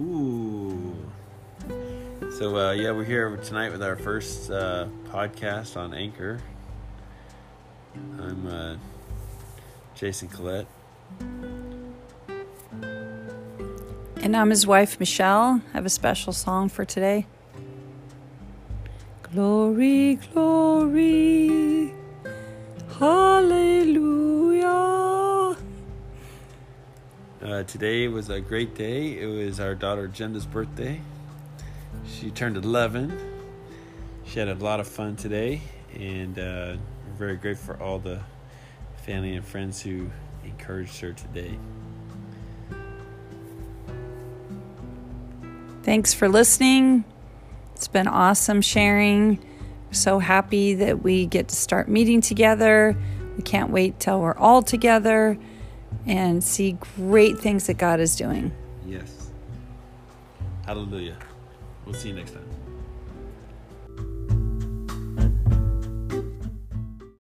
Ooh. So uh, yeah, we're here tonight with our first uh, podcast on Anchor. I'm uh, Jason Collette. And I'm his wife, Michelle. I have a special song for today. Glory, glory. Uh, today was a great day. It was our daughter Jenda's birthday. She turned 11. She had a lot of fun today, and uh, we're very grateful for all the family and friends who encouraged her today. Thanks for listening. It's been awesome sharing. So happy that we get to start meeting together. We can't wait till we're all together and see great things that God is doing. Yes. Hallelujah. We'll see you next time.